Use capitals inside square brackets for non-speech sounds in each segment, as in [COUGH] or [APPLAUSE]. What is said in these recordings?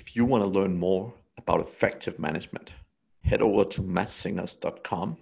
If you want to learn more about effective management, head over to madssingers.com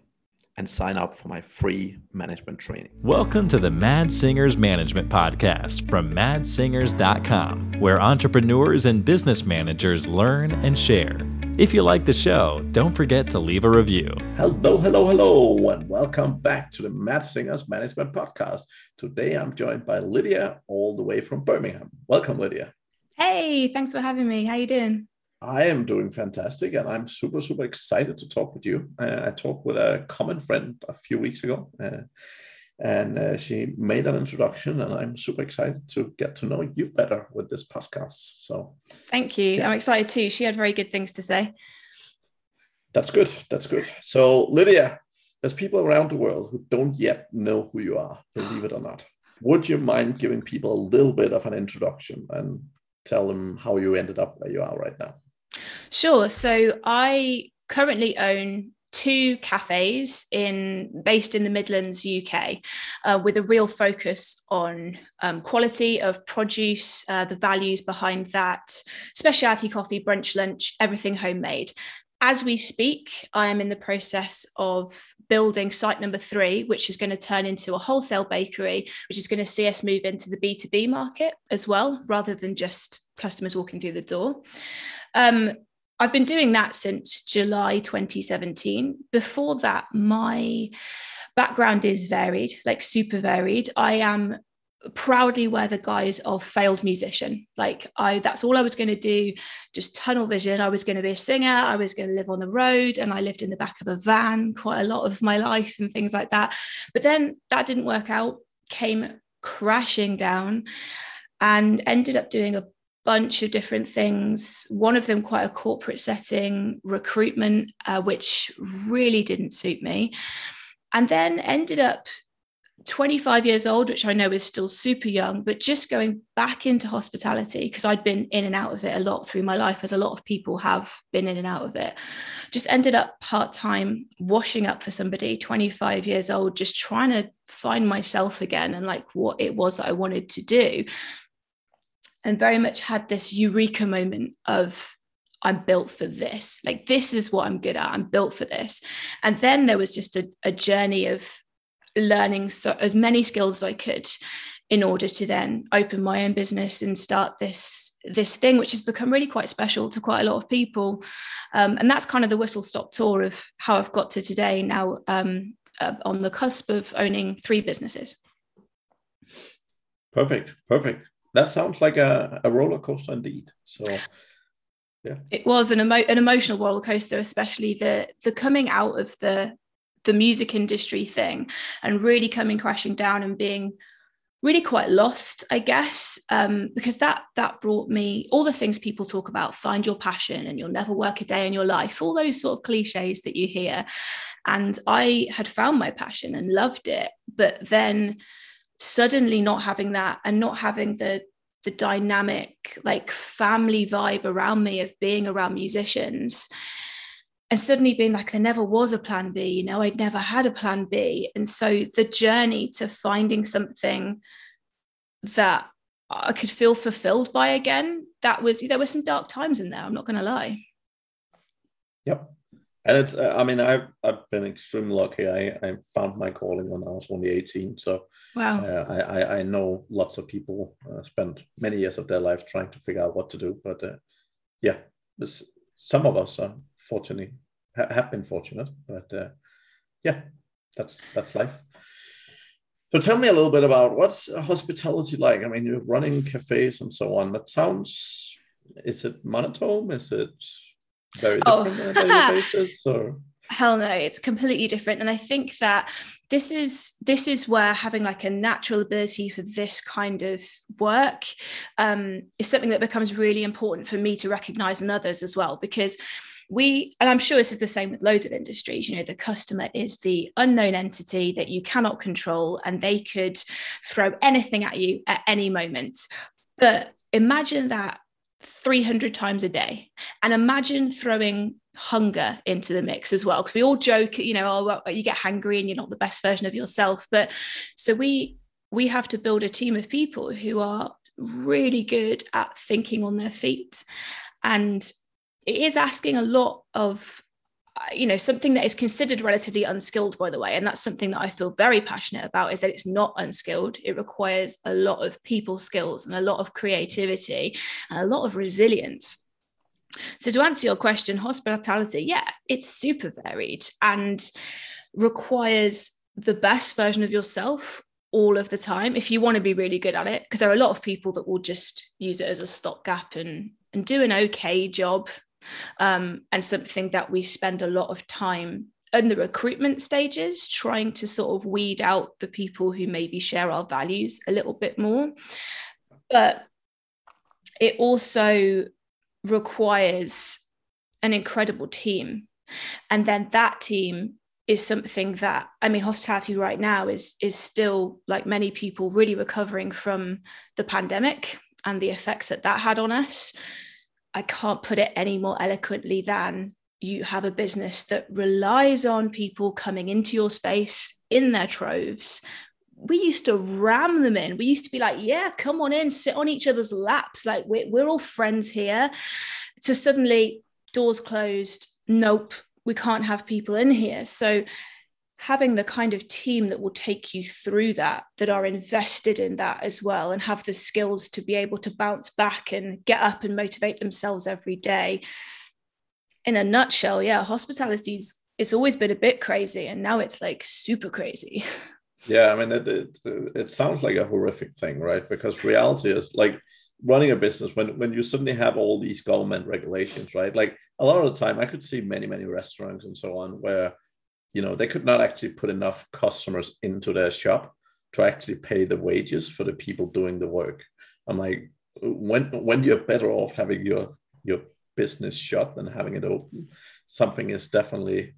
and sign up for my free management training. Welcome to the Mads Singers Management Podcast from madssingers.com, where entrepreneurs and business managers learn and share. If you like the show, don't forget to leave a review. Hello, hello, hello, and welcome back to the Mads Singers Management Podcast. Today I'm joined by Lydia, all the way from Birmingham. Welcome, Lydia. Hey, thanks for having me. How you doing? I am doing fantastic, and I'm super, super excited to talk with you. Uh, I talked with a common friend a few weeks ago, uh, and uh, she made an introduction, and I'm super excited to get to know you better with this podcast. So, thank you. Yeah. I'm excited too. She had very good things to say. That's good. That's good. So, Lydia, there's people around the world who don't yet know who you are, believe it or not. Would you mind giving people a little bit of an introduction and tell them how you ended up where you are right now? Sure. So I currently own two cafes in based in the Midlands, UK, uh, with a real focus on um, quality of produce, uh, the values behind that, specialty coffee, brunch, lunch, everything homemade. As we speak, I am in the process of building site number three, which is going to turn into a wholesale bakery, which is going to see us move into the B2B market as well, rather than just customers walking through the door. Um, I've been doing that since July 2017. Before that, my background is varied, like super varied. I am proudly wear the guise of failed musician like i that's all i was going to do just tunnel vision i was going to be a singer i was going to live on the road and i lived in the back of a van quite a lot of my life and things like that but then that didn't work out came crashing down and ended up doing a bunch of different things. One of them, quite a corporate setting, recruitment, uh, which really didn't suit me. And then ended up 25 years old, which I know is still super young, but just going back into hospitality because I'd been in and out of it a lot through my life, as a lot of people have been in and out of it. Just ended up part time washing up for somebody, 25 years old, just trying to find myself again and like what it was that I wanted to do and very much had this eureka moment of I'm built for this. Like, this is what I'm good at. I'm built for this. And then there was just a, a journey of learning so, as many skills as I could in order to then open my own business and start this this thing which has become really quite special to quite a lot of people um, and that's kind of the whistle stop tour of how i've got to today now um, uh, on the cusp of owning three businesses perfect perfect that sounds like a, a roller coaster indeed. So yeah. It was an emo- an emotional roller coaster, especially the the coming out of the the music industry thing and really coming crashing down and being really quite lost i guess. Um, because that that brought me all the things people talk about find your passion and you'll never work a day in your life all those sort of cliches that you hear. And i had found my passion and loved it but then suddenly not having that and not having the the dynamic like family vibe around me of being around musicians and suddenly being like there never was a plan b you know i'd never had a plan b. And so the journey to finding something that i could feel fulfilled by again that was there were some dark times in there i'm not going to lie. Yep. And it's uh, i mean i've i've been extremely lucky. I i found my calling when i was only 18 so wow. uh, i i know lots of people uh, spend many years of their life trying to figure out what to do. But uh, yeah this, some of us are fortunately ha- have been fortunate but uh, yeah that's that's life so tell me a little bit about what's hospitality like i mean you're running cafes and so on that sounds is it monotone is it very oh. different oh. on a daily [LAUGHS] basis or hell no it's completely different and i think that this is this is where having like a natural ability for this kind of work um, is something that becomes really important for me to recognize in others as well because we and i'm sure this is the same with loads of industries you know the customer is the unknown entity that you cannot control and they could throw anything at you at any moment but imagine that 300 times a day. And imagine throwing hunger into the mix as well. Because we all joke, you know, oh, well, you get hungry and you're not the best version of yourself. But so we we have to build a team of people who are really good at thinking on their feet and it is asking a lot of uh, you know something that is considered relatively unskilled by the way and that's something that i feel very passionate about is that it's not unskilled. It requires a lot of people skills and a lot of creativity and a lot of resilience. So to answer your question hospitality yeah it's super varied and requires the best version of yourself all of the time if you want to be really good at it because there are a lot of people that will just use it as a stopgap and and do an okay job um, and something that we spend a lot of time in the recruitment stages trying to sort of weed out the people who maybe share our values a little bit more. But it also requires an incredible team. And then that team is something that I mean hospitality right now is is still like many people really recovering from the pandemic and the effects that that had on us I can't put it any more eloquently than you have a business that relies on people coming into your space in their troves. We used to ram them in. We used to be like, yeah, come on in, sit on each other's laps. Like we're, we're all friends here. To suddenly, doors closed. Nope, we can't have people in here. So having the kind of team that will take you through that that are invested in that as well and have the skills to be able to bounce back and get up and motivate themselves every day. In a nutshell yeah hospitality's it's always been a bit crazy and now it's like super crazy. [LAUGHS] Yeah i mean it, it, it sounds like a horrific thing right? Because reality is like running a business when when you suddenly have all these government regulations right? Like a lot of the time i could see many many restaurants and so on where you know, they could not actually put enough customers into their shop to actually pay the wages for the people doing the work. I'm like, when when you're better off having your your business shut than having it open, something is definitely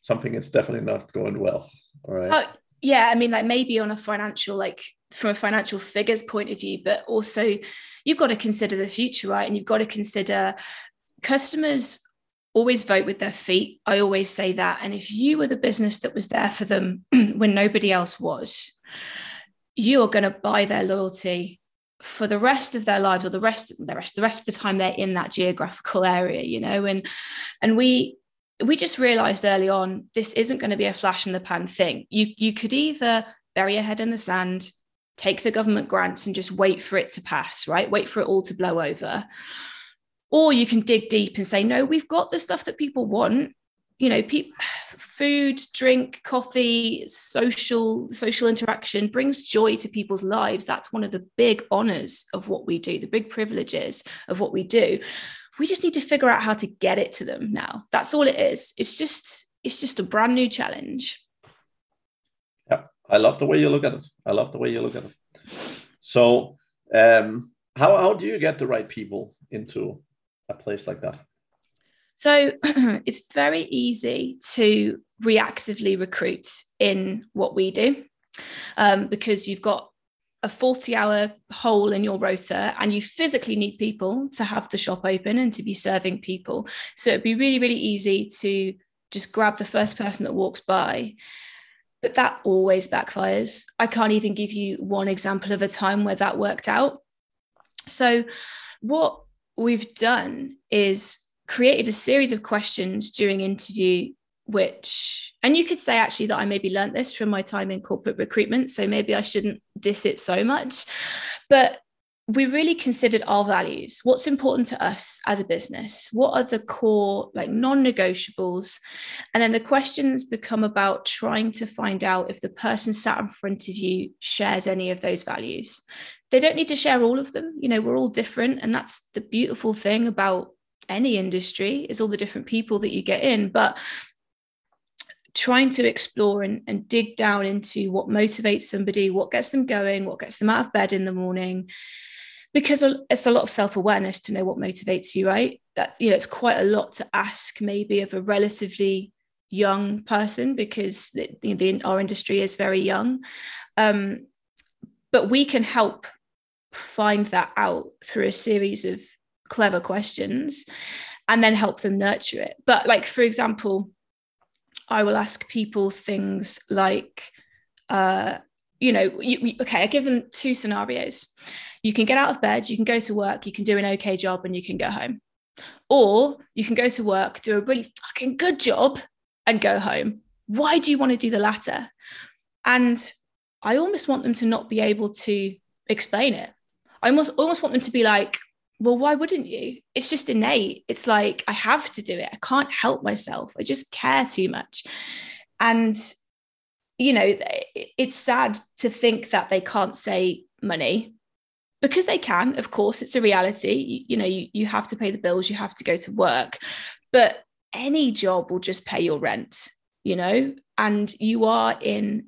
something is definitely not going well. All right. Oh, yeah, I mean, like maybe on a financial, like from a financial figures point of view, but also you've got to consider the future, right? And you've got to consider customers always vote with their feet. I always say that. And if you were the business that was there for them [CLEARS THROAT] when nobody else was, you are going to buy their loyalty for the rest of their lives or the rest the rest the rest of the time they're in that geographical area you know and and we we just realized early on this isn't going to be a flash in the pan thing you you could either bury your head in the sand take the government grants and just wait for it to pass right wait for it all to blow over or you can dig deep and say no we've got the stuff that people want. You know pe- [SIGHS] food drink coffee social social interaction brings joy to people's lives. That's one of the big honors of what we do the big privileges of what we do. We just need to figure out how to get it to them now. That's all it is. It's just it's just a brand new challenge. Yeah i love the way you look at it. I love the way you look at it. So um how, how do you get the right people into a place like that? So [CLEARS THROAT] it's very easy to reactively recruit in what we do um, because you've got a 40 hour hole in your rota and you physically need people to have the shop open and to be serving people. So it'd be really, really easy to just grab the first person that walks by. But that always backfires. I can't even give you one example of a time where that worked out. So, what we've done is created a series of questions during interview which and you could say actually that i maybe learned this from my time in corporate recruitment so maybe i shouldn't diss it so much but we really considered our values. What's important to us as a business? What are the core like non-negotiables? And then the questions become about trying to find out if the person sat in front of you shares any of those values. They don't need to share all of them. You know we're all different and that's the beautiful thing about any industry is all the different people that you get in. But trying to explore and, and dig down into what motivates somebody what gets them going what gets them out of bed in the morning because it's a lot of self-awareness to know what motivates you right? That you know it's quite a lot to ask maybe of a relatively young person because the, our industry is very young. Um, but we can help find that out through a series of clever questions and then help them nurture it. But like for example i will ask people things like uh, you know, you, okay, I give them two scenarios. You can get out of bed, you can go to work, you can do an okay job, and you can go home. Or you can go to work, do a really fucking good job, and go home. Why do you want to do the latter? And I almost want them to not be able to explain it. I almost almost want them to be like, well, why wouldn't you? It's just innate. It's like I have to do it. I can't help myself. I just care too much. And you know, it's sad to think that they can't say money because they can. Of course, it's a reality. You, you know, you, you have to pay the bills, you have to go to work, but any job will just pay your rent, you know, and you are in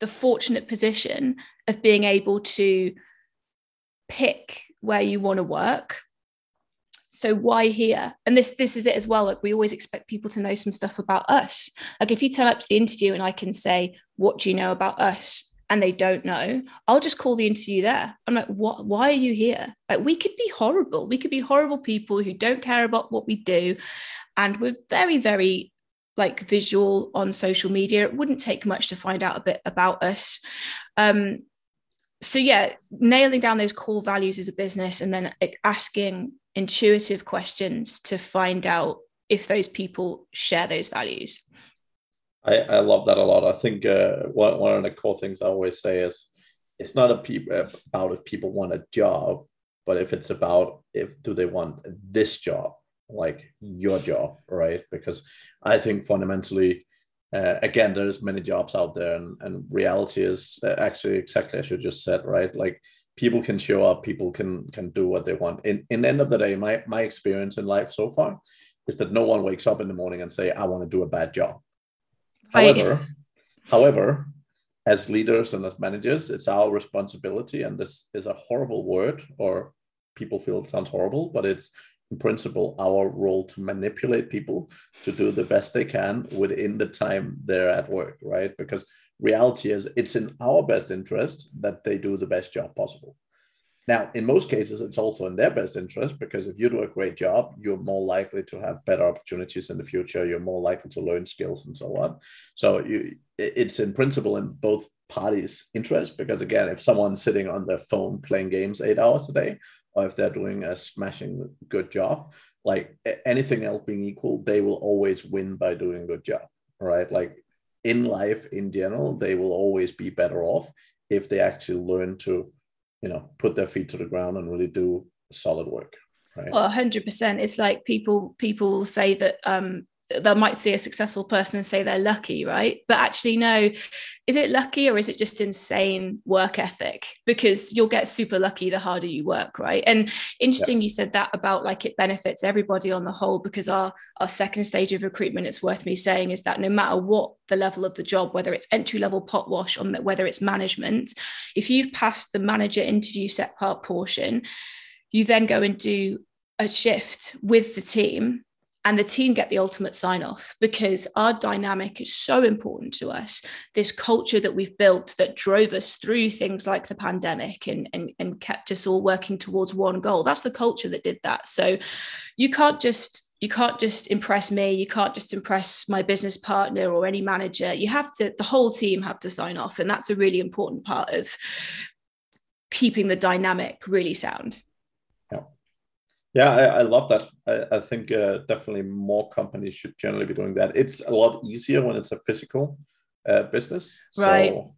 the fortunate position of being able to pick where you want to work so why here? And this this is it as well. Like we always expect people to know some stuff about us. Like if you turn up to the interview and i can say what do you know about us? and they don't know i'll just call the interview there. I'm like what why are you here? Like we could be horrible. We could be horrible people who don't care about what we do and we're very very like visual on social media. It wouldn't take much to find out a bit about us. Um so yeah nailing down those core values as a business and then asking intuitive questions to find out if those people share those values. I, I love that a lot. I think uh, one, one of the core things I always say is it's not a pe- about if people want a job, but if it's about if do they want this job, like your job, right? Because I think fundamentally, uh, again, there's many jobs out there, and, and reality is uh, actually exactly as you just said, right? Like people can show up people can can do what they want. In in the end of the day my my experience in life so far is that no one wakes up in the morning and say i want to do a bad job. Right. however however as leaders and as managers it's our responsibility and this is a horrible word or people feel it sounds horrible but it's in principle our role to manipulate people to do the best they can within the time they're at work right? Because reality is it's in our best interest that they do the best job possible. Now, in most cases, it's also in their best interest because if you do a great job, you're more likely to have better opportunities in the future. You're more likely to learn skills and so on. So you, it's in principle in both parties' interest because again, if someone's sitting on their phone playing games eight hours a day, or if they're doing a smashing good job, like anything else being equal, they will always win by doing a good job, right? Like in life in general, they will always be better off if they actually learn to, you know, put their feet to the ground and really do solid work. Right. Well, hundred percent. It's like people people say that um, they might see a successful person and say they're lucky, right? But actually, no, is it lucky or is it just insane work ethic? Because you'll get super lucky the harder you work, right? And interesting, yeah. you said that about like it benefits everybody on the whole, because our our second stage of recruitment, it's worth me saying, is that no matter what the level of the job, whether it's entry level pot wash or whether it's management, if you've passed the manager interview set part portion, you then go and do a shift with the team and the team get the ultimate sign off because our dynamic is so important to us. This culture that we've built that drove us through things like the pandemic and, and, and kept us all working towards one goal. That's the culture that did that. So you can't just you can't just impress me you can't just impress my business partner or any manager you have to the whole team have to sign off and that's a really important part of keeping the dynamic really sound yeah, I, I love that. I, I think uh, definitely more companies should generally be doing that. It's a lot easier when it's a physical uh, business. Right. So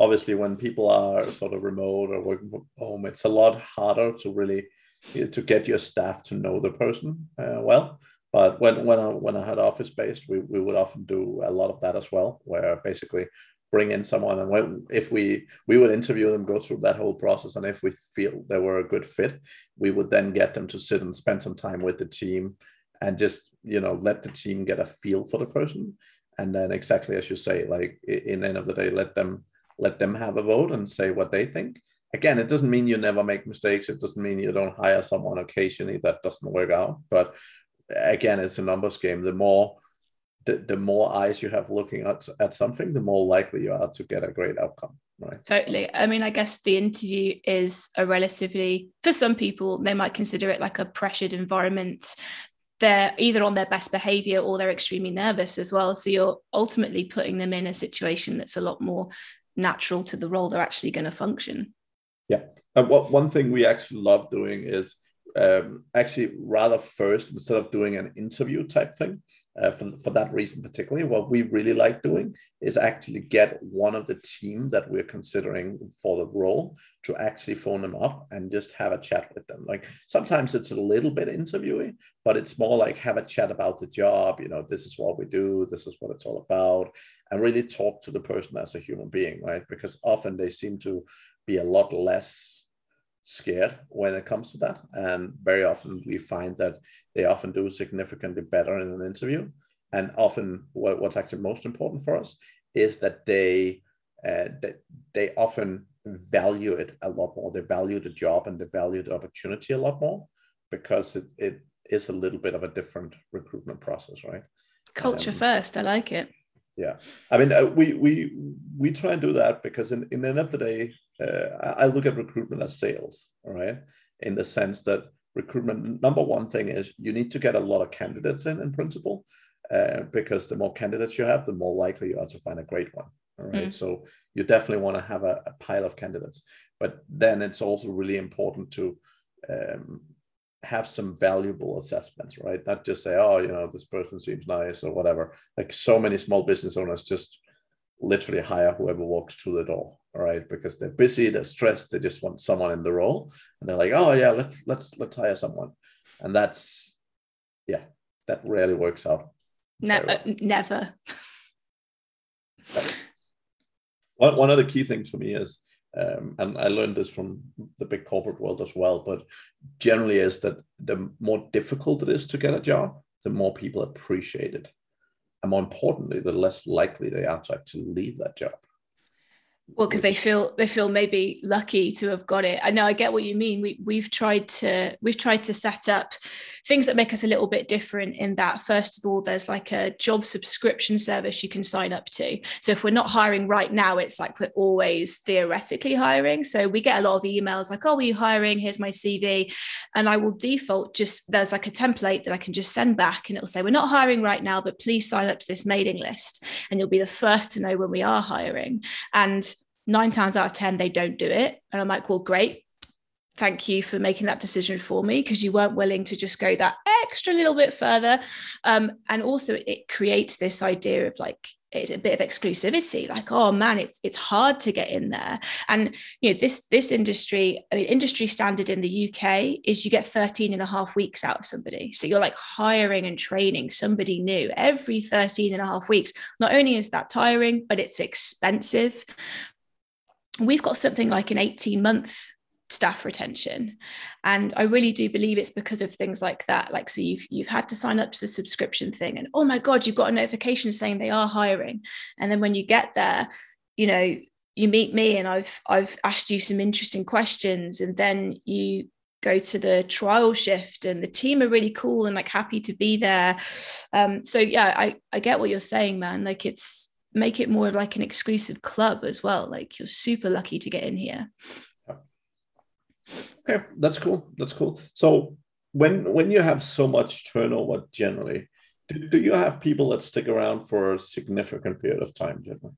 obviously, when people are sort of remote or working from home, it's a lot harder to really to get your staff to know the person uh, well. But when when I when I had office based, we, we would often do a lot of that as well, where basically bring in someone and when, if we we would interview them go through that whole process and if we feel they were a good fit we would then get them to sit and spend some time with the team and just you know let the team get a feel for the person. And then exactly as you say like in the end of the day let them let them have a vote and say what they think. Again it doesn't mean you never make mistakes. It doesn't mean you don't hire someone occasionally that doesn't work out. But again it's a numbers game. The more the, the more eyes you have looking at, at something, the more likely you are to get a great outcome. Right. Totally. I mean, I guess the interview is a relatively, for some people, they might consider it like a pressured environment. They're either on their best behavior or they're extremely nervous as well. So you're ultimately putting them in a situation that's a lot more natural to the role they're actually going to function. Yeah. And what one thing we actually love doing is um, actually rather first instead of doing an interview type thing uh, for, for that reason particularly what we really like doing is actually get one of the team that we're considering for the role to actually phone them up and just have a chat with them. Like sometimes it's a little bit interviewing but it's more like have a chat about the job you know this is what we do this is what it's all about and really talk to the person as a human being right? Because often they seem to be a lot less scared when it comes to that. And very often we find that they often do significantly better in an interview. And often what, what's actually most important for us is that they uh, that they often value it a lot more. They value the job and they value the opportunity a lot more because it, it is a little bit of a different recruitment process, right? Culture um, first. I like it. Yeah, I mean, uh, we we we try and do that because in, in the end of the day, uh, I look at recruitment as sales, all right? In the sense that recruitment, number one thing is you need to get a lot of candidates in, in principle, uh, because the more candidates you have, the more likely you are to find a great one. All right. Mm. So you definitely want to have a, a, pile of candidates, but then it's also really important to um, have some valuable assessments, right? Not just say, oh, you know, this person seems nice or whatever. Like so many small business owners just literally hire whoever walks through the door right because they're busy they're stressed they just want someone in the role and they're like oh yeah let's let's let's hire someone and that's yeah that rarely works out never well. never one, one of the key things for me is um, and I learned this from the big corporate world as well, but generally is that the more difficult it is to get a job, the more people appreciate it. And more importantly, the less likely they are to actually leave that job well because they feel they feel maybe lucky to have got it. I know i get what you mean. We, we've tried to we've tried to set up things that make us a little bit different in that first of all there's like a job subscription service you can sign up to. So if we're not hiring right now it's like we're always theoretically hiring. So we get a lot of emails like oh are you hiring? Here's my cv and i will default just there's like a template that i can just send back and it'll say we're not hiring right now but please sign up to this mailing list. And you'll be the first to know when we are hiring. And nine times out of 10, they don't do it. And I'm like, well, great. Thank you for making that decision for me because you weren't willing to just go that extra little bit further. Um, and also, it creates this idea of like, it's a bit of exclusivity like oh man it's it's hard to get in there and you know this this industry i mean industry standard in the uk is you get 13 and a half weeks out of somebody so you're like hiring and training somebody new every 13 and a half weeks not only is that tiring but it's expensive we've got something like an 18 month staff retention. And i really do believe it's because of things like that. Like so you've you've had to sign up to the subscription thing and oh my god you've got a notification saying they are hiring. And then when you get there you know you meet me and i've i've asked you some interesting questions and then you go to the trial shift and the team are really cool and like happy to be there. Um so yeah i i get what you're saying man. Like it's make it more of like an exclusive club as well. Like you're super lucky to get in here. Okay, that's cool. That's cool. So when when you have so much turnover generally, do, do you have people that stick around for a significant period of time generally?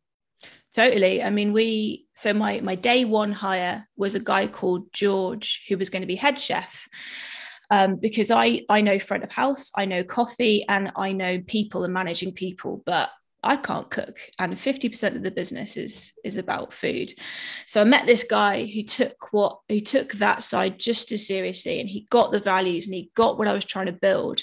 Totally. I mean, we so my my day one hire was a guy called George who was going to be head chef. Um, because I I know front of house, I know coffee, and I know people and managing people, but I can't cook, and 50% of the business is is about food. So I met this guy who took what who took that side just as seriously, and he got the values and he got what I was trying to build.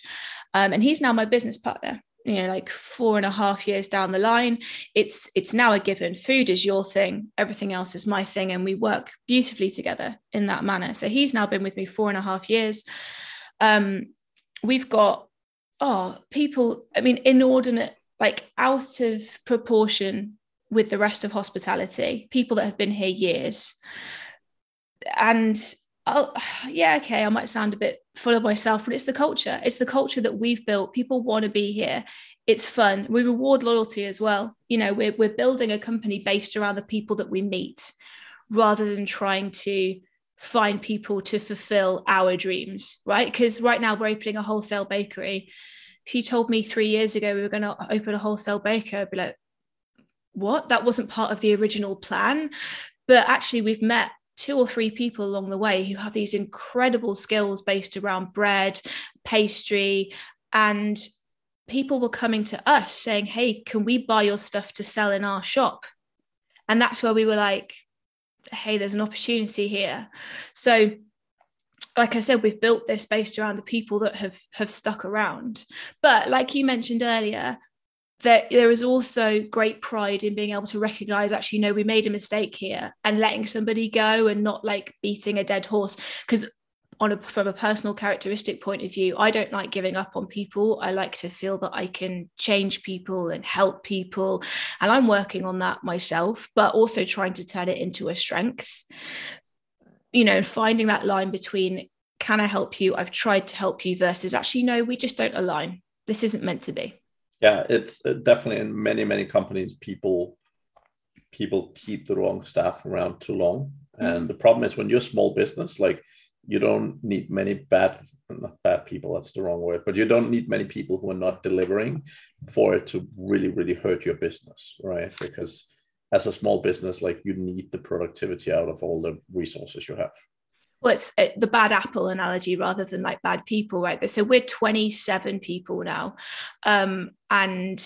Um, and he's now my business partner. You know, like four and a half years down the line, it's it's now a given. Food is your thing, everything else is my thing, and we work beautifully together in that manner. So he's now been with me four and a half years. Um, we've got oh people, I mean, inordinate like out of proportion with the rest of hospitality, people that have been here years. And oh, [SIGHS] yeah, okay, I might sound a bit full of myself, but it's the culture. It's the culture that we've built. People want to be here. It's fun. We reward loyalty as well. You know, we're, we're building a company based around the people that we meet rather than trying to find people to fulfill our dreams, right? Because right now we're opening a wholesale bakery if you told me three years ago we were going to open a wholesale baker, I'd be like, what? That wasn't part of the original plan. But actually, we've met two or three people along the way who have these incredible skills based around bread, pastry, and people were coming to us saying, Hey, can we buy your stuff to sell in our shop? And that's where we were like, Hey, there's an opportunity here. So, like I said, we've built this based around the people that have have stuck around. But like you mentioned earlier, that there is also great pride in being able to recognize actually no we made a mistake here and letting somebody go and not like beating a dead horse. Because on a from a personal characteristic point of view i don't like giving up on people. I like to feel that i can change people and help people and i'm working on that myself but also trying to turn it into a strength you know finding that line between can i help you? I've tried to help you versus actually no we just don't align. This isn't meant to be. Yeah it's uh, definitely in many many companies people people keep the wrong staff around too long. Mm-hmm. and the problem is when you're a small business like you don't need many bad not bad people that's the wrong word but you don't need many people who are not delivering for it to really really hurt your business right? Because as a small business like you need the productivity out of all the resources you have well, it's uh, the bad apple analogy rather than like bad people, right? But so we're 27 people now. Um, and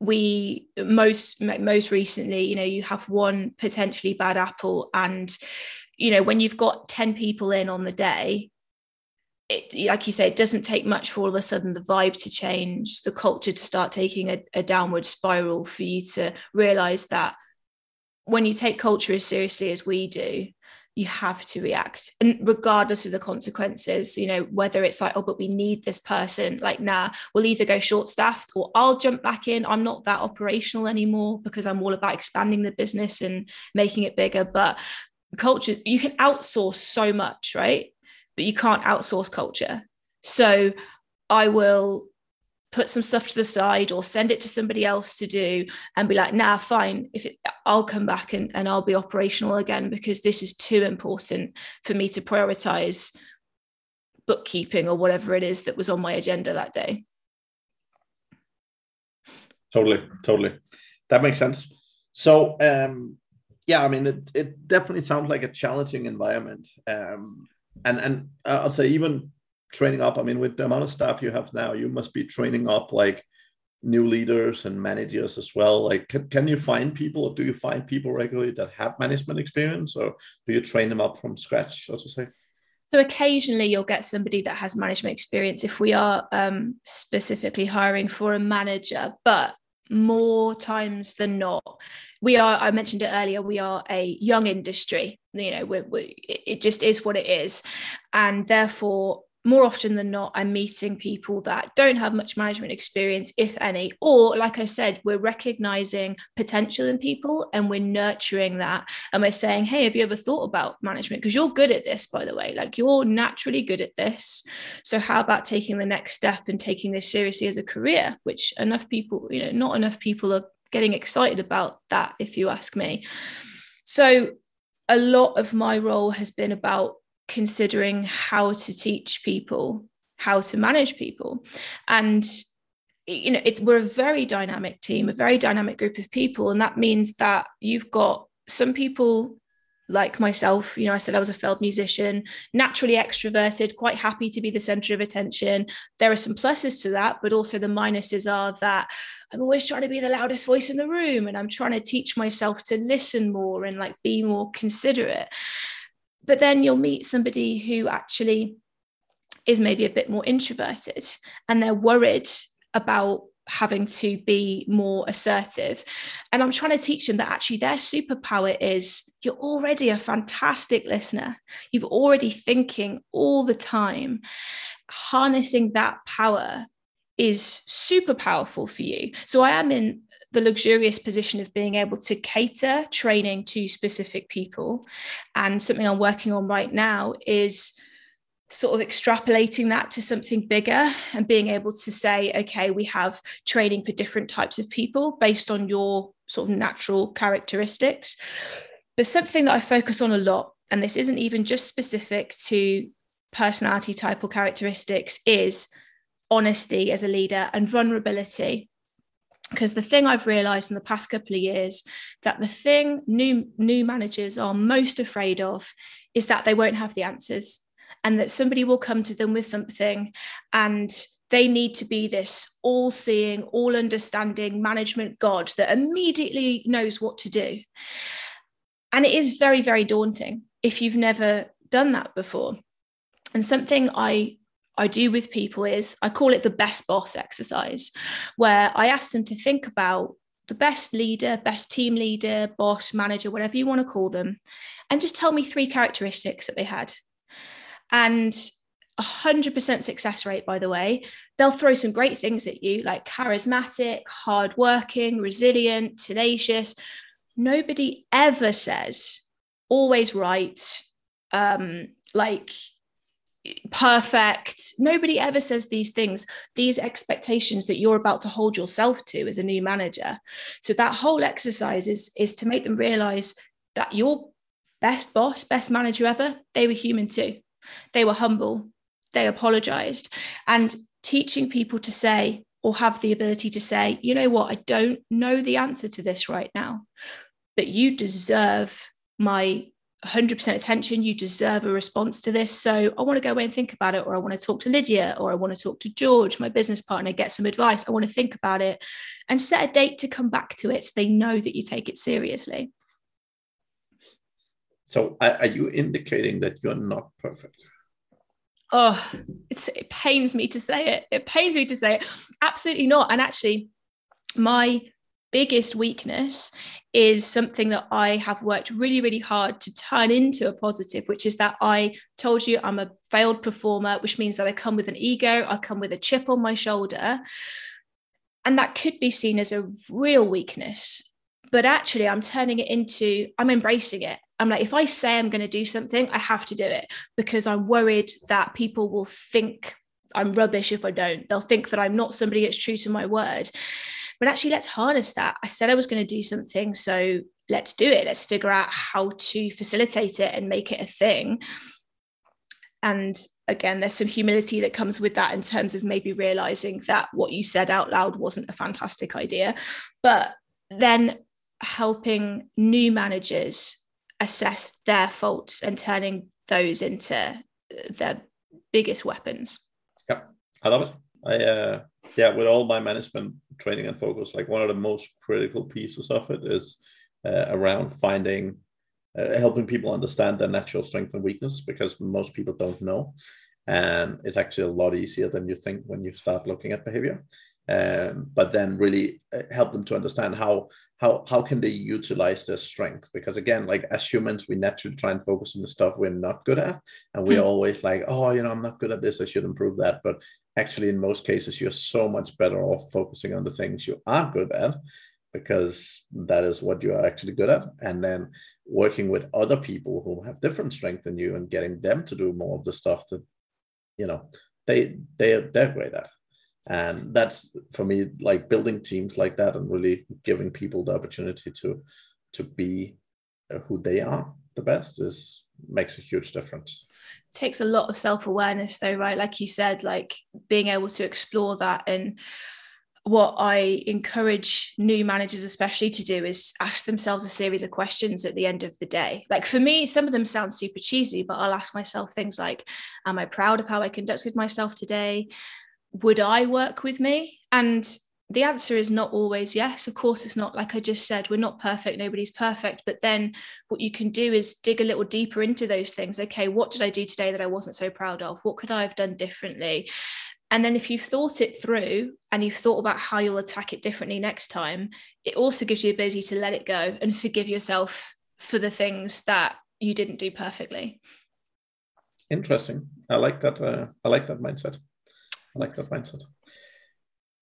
we most most recently, you know, you have one potentially bad apple. And, you know, when you've got 10 people in on the day, it, like you say, it doesn't take much for all of a sudden the vibe to change, the culture to start taking a, a downward spiral for you to realize that when you take culture as seriously as we do, you have to react and regardless of the consequences you know whether it's like oh but we need this person like nah we'll either go short staffed or i'll jump back in. I'm not that operational anymore because i'm all about expanding the business and making it bigger but culture you can outsource so much right? But you can't outsource culture. So i will put some stuff to the side or send it to somebody else to do and be like nah fine. If it, i'll come back and, and i'll be operational again because this is too important for me to prioritize bookkeeping or whatever it is that was on my agenda that day. Totally totally. That makes sense. So um yeah i mean it, it definitely sounds like a challenging environment. Um and and i'll say even training up? I mean, with the amount of staff you have now, you must be training up like new leaders and managers as well. Like, can, can you find people or do you find people regularly that have management experience or do you train them up from scratch, so to say? So occasionally you'll get somebody that has management experience if we are um, specifically hiring for a manager, but more times than not we are i mentioned it earlier we are a young industry you know we're, we're, it just is what it is and therefore more often than not, I'm meeting people that don't have much management experience, if any. Or, like I said, we're recognizing potential in people and we're nurturing that. And we're saying, hey, have you ever thought about management? Because you're good at this, by the way. Like you're naturally good at this. So, how about taking the next step and taking this seriously as a career? Which enough people, you know, not enough people are getting excited about that, if you ask me. So, a lot of my role has been about considering how to teach people how to manage people and you know it's we're a very dynamic team a very dynamic group of people and that means that you've got some people like myself, you know, I said I was a failed musician, naturally extroverted, quite happy to be the center of attention. There are some pluses to that, but also the minuses are that I'm always trying to be the loudest voice in the room and I'm trying to teach myself to listen more and like be more considerate. But then you'll meet somebody who actually is maybe a bit more introverted and they're worried about having to be more assertive. And I'm trying to teach them that actually their superpower is you're already a fantastic listener. You've already thinking all the time. Harnessing that power is super powerful for you. So I am in the luxurious position of being able to cater training to specific people. And something I'm working on right now is sort of extrapolating that to something bigger and being able to say, okay, we have training for different types of people based on your sort of natural characteristics. There's something that I focus on a lot, and this isn't even just specific to personality type or characteristics, is honesty as a leader and vulnerability because the thing I've realized in the past couple of years that the thing new new managers are most afraid of is that they won't have the answers and that somebody will come to them with something and they need to be this all seeing, all understanding management God that immediately knows what to do. And it is very, very daunting if you've never done that before. And something I I do with people is I call it the best boss exercise, where I ask them to think about the best leader, best team leader, boss, manager, whatever you want to call them, and just tell me three characteristics that they had. And 100% success rate, by the way. They'll throw some great things at you, like charismatic, hardworking, resilient, tenacious. Nobody ever says always right, um, like perfect. Nobody ever says these things, these expectations that you're about to hold yourself to as a new manager. So that whole exercise is, is to make them realize that your best boss, best manager ever, they were human too. They were humble, they apologized. And teaching people to say, or have the ability to say, you know what, I don't know the answer to this right now, but you deserve my 100% attention. You deserve a response to this. So I want to go away and think about it, or I want to talk to Lydia, or I want to talk to George, my business partner, get some advice. I want to think about it and set a date to come back to it so they know that you take it seriously. So are you indicating that you're not perfect? oh it's it pains me to say it it pains me to say it absolutely not and actually my biggest weakness is something that I have worked really, really hard to turn into a positive, which is that I told you I'm a failed performer, which means that I come with an ego, I come with a chip on my shoulder. And that could be seen as a real weakness. But actually, I'm turning it into, I'm embracing it. I'm like, if I say I'm going to do something, I have to do it because I'm worried that people will think I'm rubbish if I don't. They'll think that I'm not somebody that's true to my word. But actually, let's harness that. I said I was going to do something. So let's do it. Let's figure out how to facilitate it and make it a thing. And again, there's some humility that comes with that in terms of maybe realizing that what you said out loud wasn't a fantastic idea. But then helping new managers assess their faults and turning those into their biggest weapons. Yeah, I love it. I uh, yeah, with all my management training and focus, like one of the most critical pieces of it is uh, around finding, uh, helping people understand their natural strength and weakness because most people don't know, and it's actually a lot easier than you think when you start looking at behavior um, but then really uh, help them to understand how how how can they utilize their strength? Because again like as humans we naturally try and focus on the stuff we're not good at. And we're mm. always like oh you know i'm not good at this. I should improve that. But actually in most cases you're so much better off focusing on the things you are good at because that is what you are actually good at. And then working with other people who have different strength than you and getting them to do more of the stuff that you know they they they're great at and that's for me like building teams like that and really giving people the opportunity to to be uh, who they are the best is makes a huge difference it takes a lot of self-awareness though right like you said like being able to explore that and what I encourage new managers, especially, to do is ask themselves a series of questions at the end of the day. Like for me, some of them sound super cheesy, but I'll ask myself things like Am I proud of how I conducted myself today? Would I work with me? And the answer is not always yes. Of course, it's not like I just said, we're not perfect, nobody's perfect. But then what you can do is dig a little deeper into those things. Okay, what did I do today that I wasn't so proud of? What could I have done differently? And then if you've thought it through and you've thought about how you'll attack it differently next time, it also gives you the ability to let it go and forgive yourself for the things that you didn't do perfectly. Interesting. I like that. Uh, I like that mindset. I like that mindset.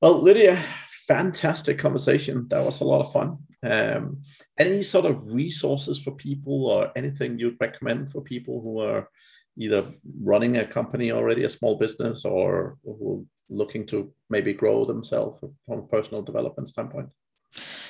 Well, Lydia, fantastic conversation. That was a lot of fun. Um, any sort of resources for people or anything you'd recommend for people who are either running a company already, a small business, or who are looking to maybe grow themselves from a personal development standpoint?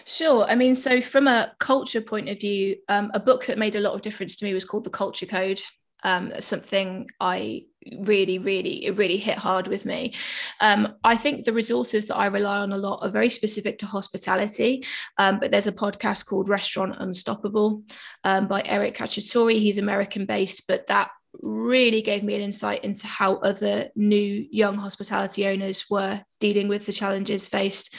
Sure. I mean, so from a culture point of view, um, a book that made a lot of difference to me was called The Culture Code. Um, something I really, really, it really hit hard with me. Um, I think the resources that I rely on a lot are very specific to hospitality, um, but there's a podcast called Restaurant Unstoppable um, by Eric Cacciatore. He's American based, but that really gave me an insight into how other new young hospitality owners were dealing with the challenges faced.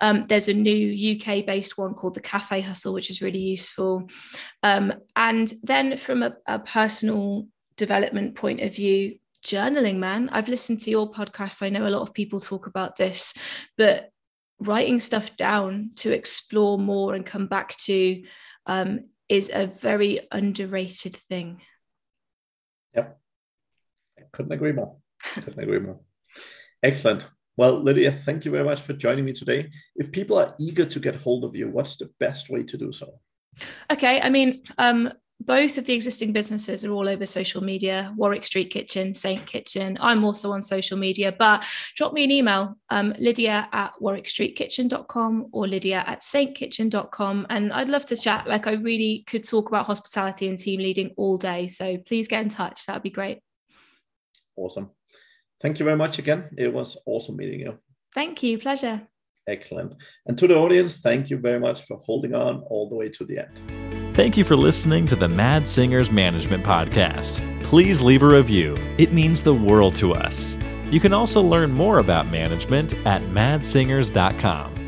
Um, there's a new UK based one called the Cafe Hustle, which is really useful. Um, and then from a, a personal development point of view, journaling, man. I've listened to your podcast. I know a lot of people talk about this, but writing stuff down to explore more and come back to um, is a very underrated thing. Yep. I couldn't agree more. Couldn't agree more. Excellent. Well, Lydia, thank you very much for joining me today. If people are eager to get hold of you, what's the best way to do so? Okay. I mean, um, both of the existing businesses are all over social media warwick street kitchen saint kitchen. I'm also on social media but drop me an email um, lydia at warwickstreetkitchen.com or lydia at saintkitchen.com and i'd love to chat. Like i really could talk about hospitality and team leading all day. So please get in touch. That would be great. Awesome. Thank you very much again. It was awesome meeting you. Thank you. Pleasure. Excellent. And to the audience thank you very much for holding on all the way to the end Thank you for listening to the Mads Singers Management Podcast. Please leave a review, it means the world to us. You can also learn more about management at madssingers.com.